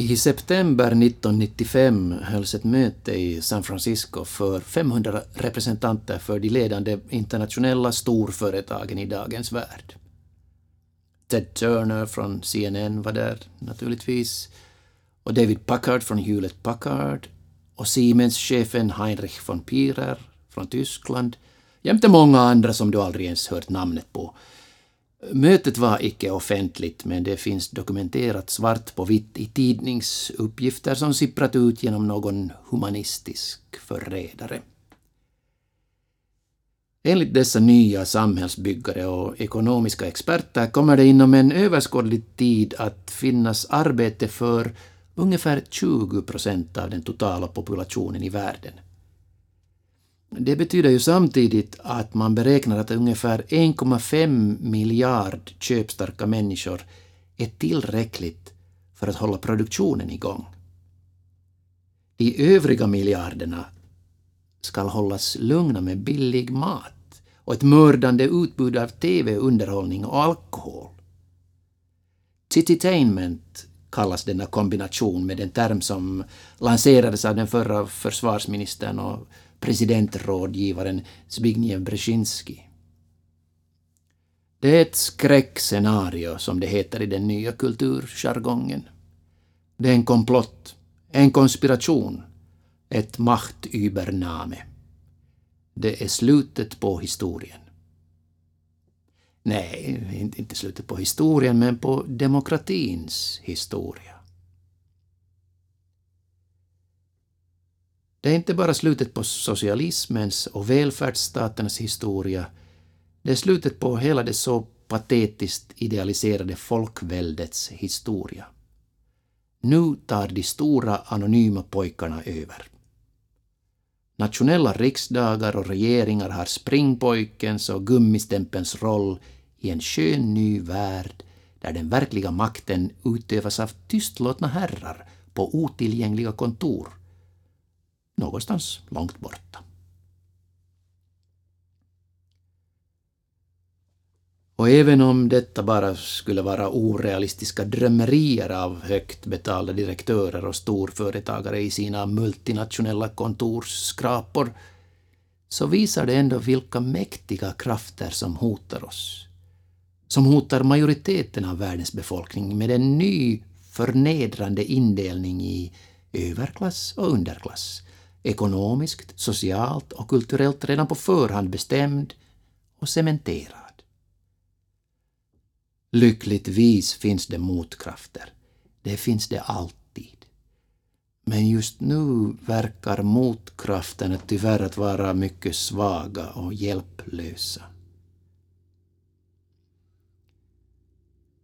I september 1995 hölls ett möte i San Francisco för 500 representanter för de ledande internationella storföretagen i dagens värld. Ted Turner från CNN var där naturligtvis, och David Packard från Hewlett Packard, och Siemens-chefen Heinrich von Pirer från Tyskland, jämte många andra som du aldrig ens hört namnet på. Mötet var icke offentligt, men det finns dokumenterat svart på vitt i tidningsuppgifter som sipprat ut genom någon humanistisk förrädare. Enligt dessa nya samhällsbyggare och ekonomiska experter kommer det inom en överskådlig tid att finnas arbete för ungefär 20 procent av den totala populationen i världen. Det betyder ju samtidigt att man beräknar att ungefär 1,5 miljard köpstarka människor är tillräckligt för att hålla produktionen igång. De övriga miljarderna skall hållas lugna med billig mat och ett mördande utbud av TV-underhållning och alkohol. Tititainment kallas denna kombination med en term som lanserades av den förra försvarsministern och presidentrådgivaren Zbigniew Brzezinski. Det är ett skräckscenario, som det heter i den nya kulturjargongen. Det är en komplott, en konspiration, ett machtübername. Det är slutet på historien. Nej, inte slutet på historien, men på demokratins historia. Det är inte bara slutet på socialismens och välfärdsstaternas historia, det är slutet på hela det så patetiskt idealiserade folkväldets historia. Nu tar de stora anonyma pojkarna över. Nationella riksdagar och regeringar har springpojkens och gummistämpelns roll i en skön ny värld där den verkliga makten utövas av tystlåtna herrar på otillgängliga kontor någonstans långt borta. Och även om detta bara skulle vara orealistiska drömmerier av högt betalda direktörer och storföretagare i sina multinationella kontorsskrapor, så visar det ändå vilka mäktiga krafter som hotar oss. Som hotar majoriteten av världens befolkning med en ny förnedrande indelning i överklass och underklass, ekonomiskt, socialt och kulturellt redan på förhand bestämd och cementerad. Lyckligtvis finns det motkrafter. Det finns det alltid. Men just nu verkar motkrafterna tyvärr att vara mycket svaga och hjälplösa.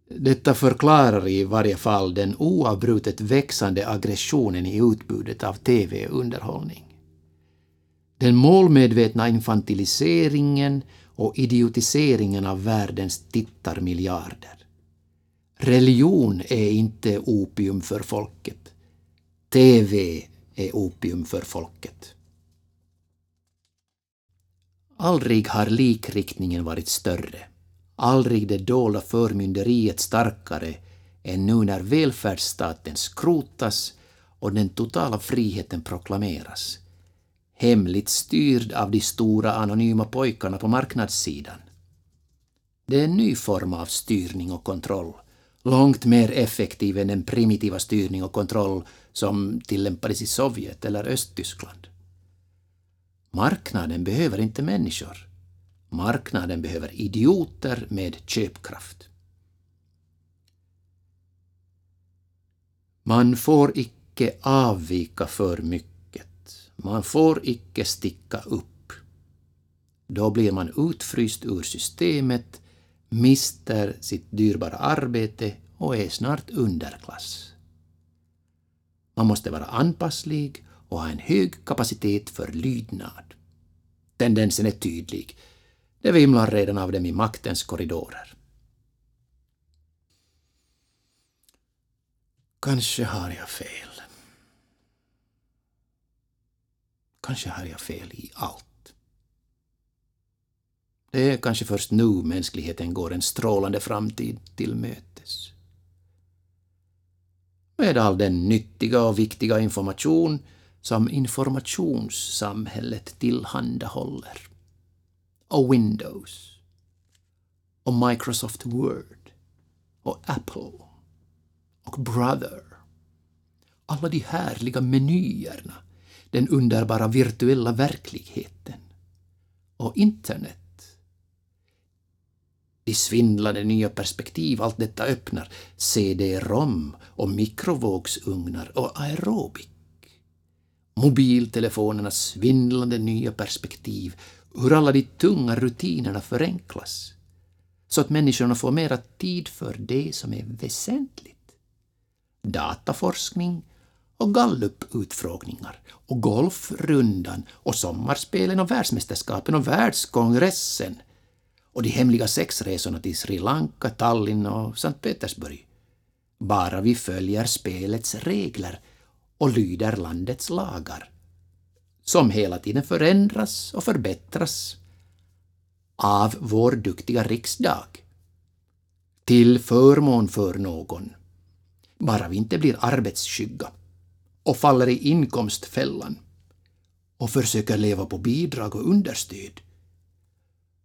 Detta förklarar i varje fall den oavbrutet växande aggressionen i utbudet av TV-underhållning. Den målmedvetna infantiliseringen och idiotiseringen av världens tittarmiljarder. Religion är inte opium för folket. TV är opium för folket. Aldrig har likriktningen varit större aldrig det dolda förmynderiet starkare än nu när välfärdsstaten skrotas och den totala friheten proklameras. Hemligt styrd av de stora anonyma pojkarna på marknadssidan. Det är en ny form av styrning och kontroll, långt mer effektiv än den primitiva styrning och kontroll som tillämpades i Sovjet eller Östtyskland. Marknaden behöver inte människor. Marknaden behöver idioter med köpkraft. Man får icke avvika för mycket. Man får icke sticka upp. Då blir man utfryst ur systemet, mister sitt dyrbara arbete och är snart underklass. Man måste vara anpasslig och ha en hög kapacitet för lydnad. Tendensen är tydlig. Det vimlar redan av dem i maktens korridorer. Kanske har jag fel. Kanske har jag fel i allt. Det är kanske först nu mänskligheten går en strålande framtid till mötes. med all den nyttiga och viktiga information som informationssamhället tillhandahåller. Och Windows. Och Microsoft Word. Och Apple. Och Brother. Alla de härliga menyerna. Den underbara virtuella verkligheten. Och internet de svindlande nya perspektiv allt detta öppnar, CD-ROM och mikrovågsugnar och aerobik. Mobiltelefonernas svindlande nya perspektiv, hur alla de tunga rutinerna förenklas, så att människorna får mera tid för det som är väsentligt. Dataforskning och galluputfrågningar och golfrundan och sommarspelen och världsmästerskapen och världskongressen och de hemliga sexresorna till Sri Lanka, Tallinn och Sankt Petersburg. Bara vi följer spelets regler och lyder landets lagar, som hela tiden förändras och förbättras av vår duktiga riksdag. Till förmån för någon. Bara vi inte blir arbetsskygga och faller i inkomstfällan och försöker leva på bidrag och understöd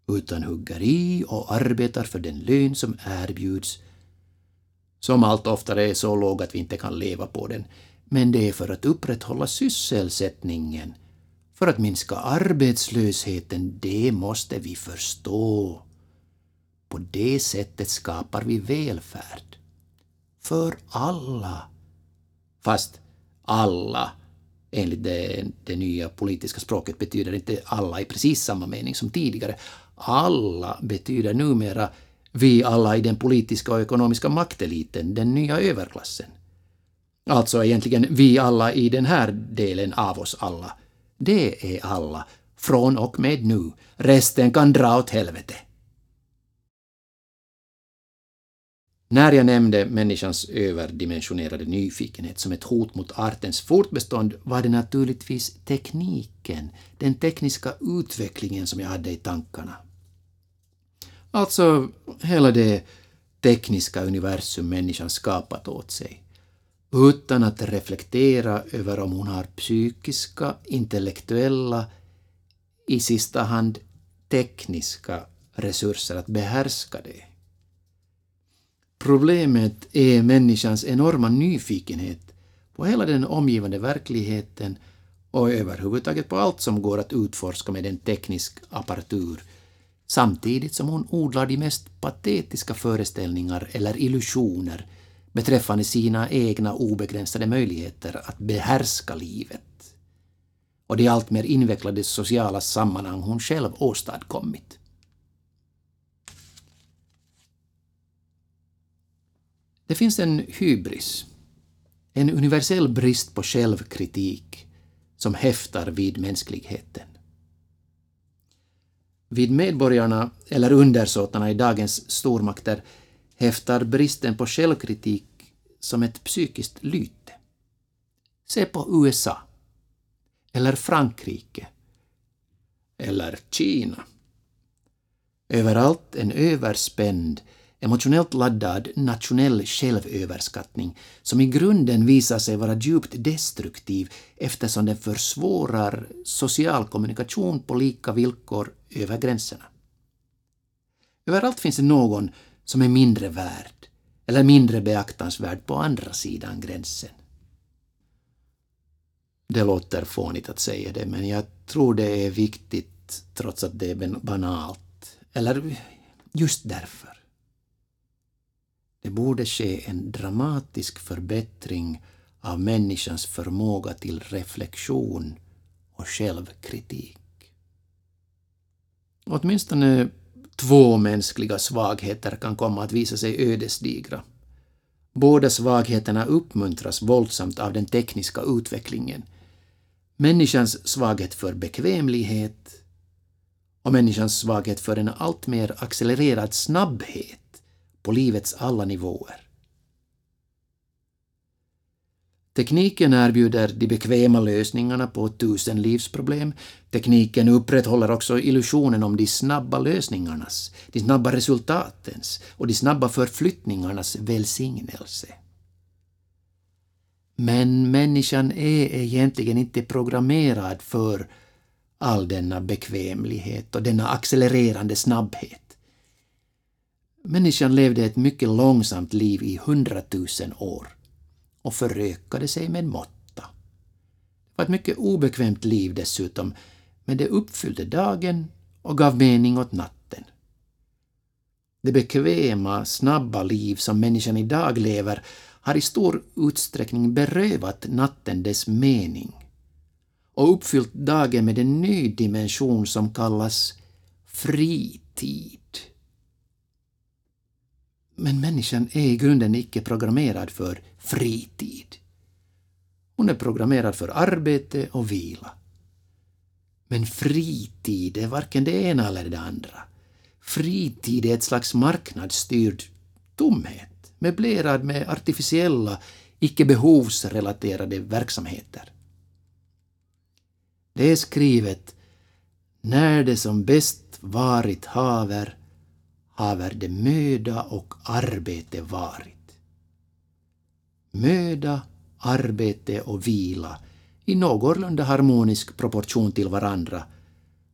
utan hugger i och arbetar för den lön som erbjuds, som allt oftare är så låg att vi inte kan leva på den, men det är för att upprätthålla sysselsättningen, för att minska arbetslösheten, det måste vi förstå. På det sättet skapar vi välfärd. För alla. Fast alla, enligt det, det nya politiska språket, betyder inte alla i precis samma mening som tidigare alla betyder numera vi alla i den politiska och ekonomiska makteliten, den nya överklassen. Alltså egentligen vi alla i den här delen av oss alla. Det är alla, från och med nu. Resten kan dra åt helvete. När jag nämnde människans överdimensionerade nyfikenhet som ett hot mot artens fortbestånd var det naturligtvis tekniken, den tekniska utvecklingen som jag hade i tankarna. Alltså hela det tekniska universum människan skapat åt sig utan att reflektera över om hon har psykiska, intellektuella, i sista hand tekniska resurser att behärska det. Problemet är människans enorma nyfikenhet på hela den omgivande verkligheten och överhuvudtaget på allt som går att utforska med en teknisk apparatur samtidigt som hon odlar de mest patetiska föreställningar eller illusioner beträffande sina egna obegränsade möjligheter att behärska livet och de alltmer invecklade sociala sammanhang hon själv åstadkommit. Det finns en hybris, en universell brist på självkritik som häftar vid mänskligheten. Vid medborgarna eller undersåtarna i dagens stormakter häftar bristen på självkritik som ett psykiskt lyte. Se på USA. Eller Frankrike. Eller Kina. Överallt en överspänd, emotionellt laddad nationell självöverskattning som i grunden visar sig vara djupt destruktiv eftersom den försvårar social kommunikation på lika villkor över gränserna. Överallt finns det någon som är mindre värd eller mindre beaktansvärd på andra sidan gränsen. Det låter fånigt att säga det, men jag tror det är viktigt trots att det är banalt. Eller just därför. Det borde ske en dramatisk förbättring av människans förmåga till reflektion och självkritik. Åtminstone två mänskliga svagheter kan komma att visa sig ödesdigra. Båda svagheterna uppmuntras våldsamt av den tekniska utvecklingen. Människans svaghet för bekvämlighet och människans svaghet för en alltmer accelererad snabbhet på livets alla nivåer. Tekniken erbjuder de bekväma lösningarna på tusen livsproblem. Tekniken upprätthåller också illusionen om de snabba lösningarnas, de snabba resultatens och de snabba förflyttningarnas välsignelse. Men människan är egentligen inte programmerad för all denna bekvämlighet och denna accelererande snabbhet. Människan levde ett mycket långsamt liv i hundratusen år och förökade sig med måtta. Det var ett mycket obekvämt liv dessutom, men det uppfyllde dagen och gav mening åt natten. Det bekväma, snabba liv som människan idag lever har i stor utsträckning berövat natten dess mening och uppfyllt dagen med en ny dimension som kallas fritid. Men människan är i grunden icke programmerad för fritid. Hon är programmerad för arbete och vila. Men fritid är varken det ena eller det andra. Fritid är ett slags marknadsstyrd tomhet, möblerad med artificiella, icke behovsrelaterade verksamheter. Det är skrivet när det som bäst varit haver, haver det möda och arbete varit. Möda, arbete och vila i någorlunda harmonisk proportion till varandra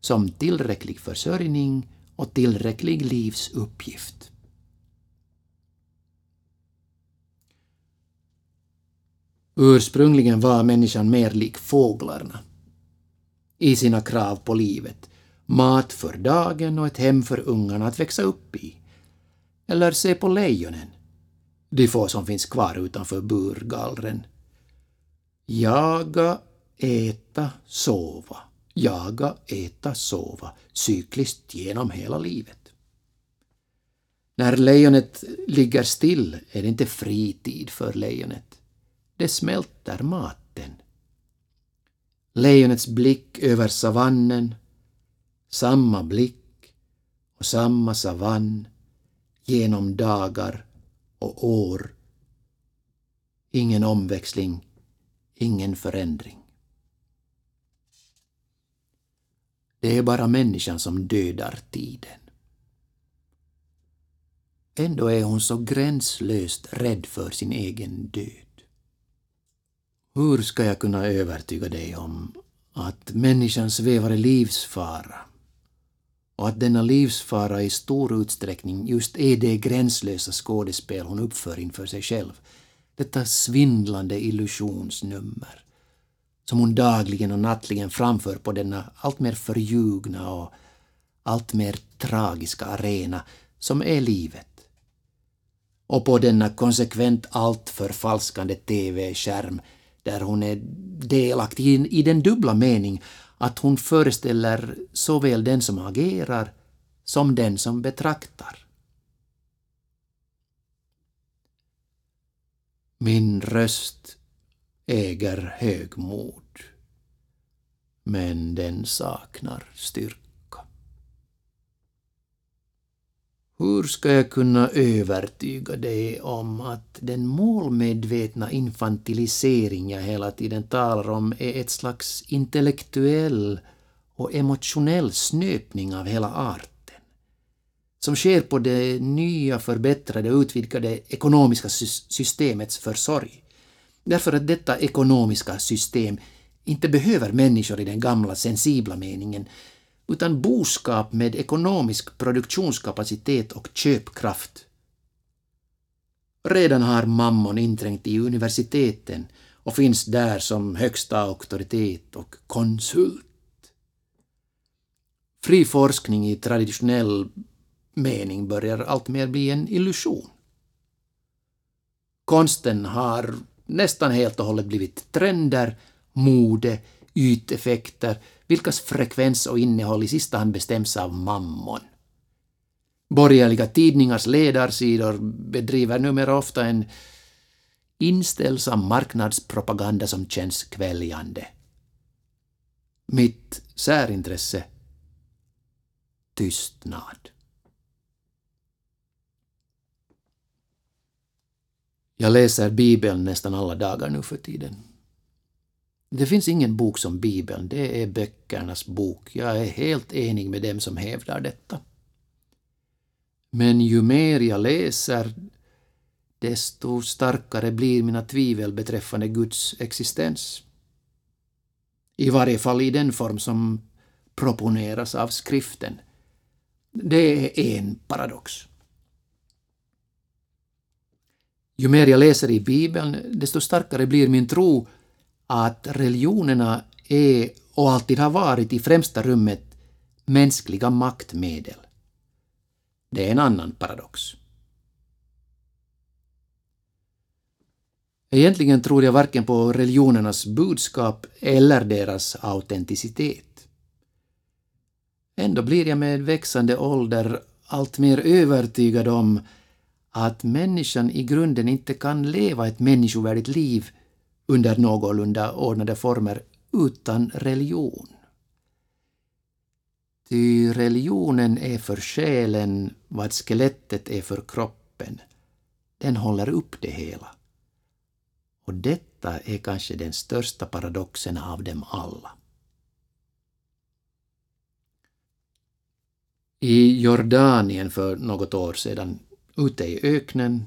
som tillräcklig försörjning och tillräcklig livsuppgift. Ursprungligen var människan mer lik fåglarna i sina krav på livet. Mat för dagen och ett hem för ungarna att växa upp i. Eller se på lejonen, de få som finns kvar utanför burgallren. Jaga, äta, sova. Jaga, äta, sova. Cykliskt genom hela livet. När lejonet ligger still är det inte fritid för lejonet. Det smälter maten. Lejonets blick över savannen, samma blick och samma savann genom dagar och år. Ingen omväxling, ingen förändring. Det är bara människan som dödar tiden. Ändå är hon så gränslöst rädd för sin egen död. Hur ska jag kunna övertyga dig om att människan svävar i livsfara och att denna livsfara i stor utsträckning just är det gränslösa skådespel hon uppför inför sig själv. Detta svindlande illusionsnummer som hon dagligen och nattligen framför på denna alltmer förljugna och alltmer tragiska arena som är livet. Och på denna konsekvent allt förfalskande TV-skärm där hon är delaktig i den dubbla mening att hon föreställer såväl den som agerar som den som betraktar. Min röst äger högmod, men den saknar styrka. Hur ska jag kunna övertyga dig om att den målmedvetna infantilisering jag hela tiden talar om är ett slags intellektuell och emotionell snöpning av hela arten? Som sker på det nya, förbättrade och utvidgade ekonomiska systemets försorg. Därför att detta ekonomiska system inte behöver människor i den gamla sensibla meningen utan boskap med ekonomisk produktionskapacitet och köpkraft. Redan har mammon inträngt i universiteten och finns där som högsta auktoritet och konsult. Fri forskning i traditionell mening börjar alltmer bli en illusion. Konsten har nästan helt och hållet blivit trender, mode, yteffekter, vilkas frekvens och innehåll i sista hand bestäms av mammon. Borgerliga tidningars ledarsidor bedriver numera ofta en inställsam marknadspropaganda som känns kväljande. Mitt särintresse? Tystnad. Jag läser Bibeln nästan alla dagar nu för tiden. Det finns ingen bok som Bibeln, det är böckernas bok. Jag är helt enig med dem som hävdar detta. Men ju mer jag läser, desto starkare blir mina tvivel beträffande Guds existens. I varje fall i den form som proponeras av skriften. Det är en paradox. Ju mer jag läser i Bibeln, desto starkare blir min tro att religionerna är och alltid har varit i främsta rummet mänskliga maktmedel. Det är en annan paradox. Egentligen tror jag varken på religionernas budskap eller deras autenticitet. Ändå blir jag med växande ålder alltmer övertygad om att människan i grunden inte kan leva ett människovärdigt liv under någorlunda ordnade former utan religion. Ty religionen är för själen vad skelettet är för kroppen. Den håller upp det hela. Och detta är kanske den största paradoxen av dem alla. I Jordanien för något år sedan, ute i öknen,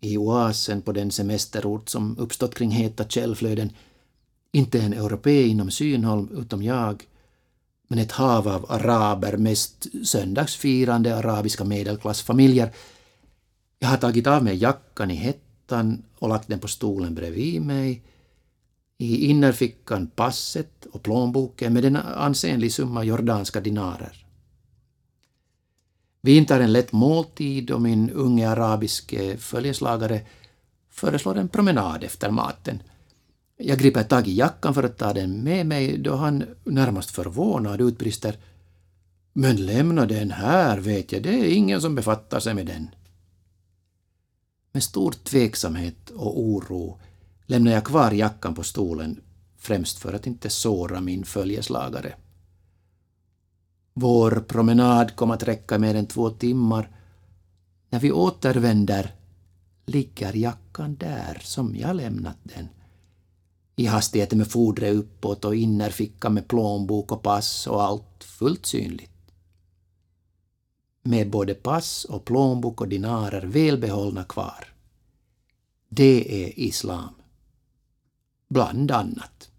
i oasen på den semesterort som uppstått kring heta källflöden, inte en europé inom synhåll utom jag, men ett hav av araber, mest söndagsfirande arabiska medelklassfamiljer. Jag har tagit av mig jackan i hettan och lagt den på stolen bredvid mig. I innerfickan passet och plånboken med en ansenlig summa jordanska dinarer. Vi intar en lätt måltid och min unge arabiske följeslagare föreslår en promenad efter maten. Jag griper tag i jackan för att ta den med mig då han närmast förvånad utbrister ”Men lämna den här, vet jag, det är ingen som befattar sig med den.” Med stor tveksamhet och oro lämnar jag kvar jackan på stolen, främst för att inte såra min följeslagare. Vår promenad kom att räcka mer än två timmar. När vi återvänder ligger jackan där som jag lämnat den i hastigheten med fodret uppåt och innerfickan med plånbok och pass och allt fullt synligt. Med både pass och plånbok och dinarer välbehållna kvar. Det är islam. Bland annat.